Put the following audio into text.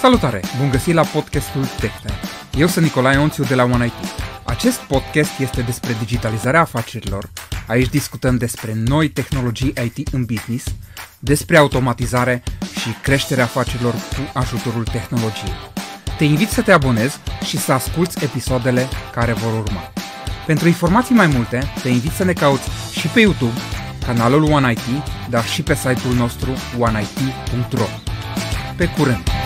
Salutare! Bun găsit la podcastul TechTime. Eu sunt Nicolae Onțiu de la OneIT. Acest podcast este despre digitalizarea afacerilor. Aici discutăm despre noi tehnologii IT în business, despre automatizare și creșterea afacerilor cu ajutorul tehnologiei. Te invit să te abonezi și să asculți episoadele care vor urma. Pentru informații mai multe, te invit să ne cauți și pe YouTube, canalul OneIT, dar și pe site-ul nostru oneit.ro. Pe curând!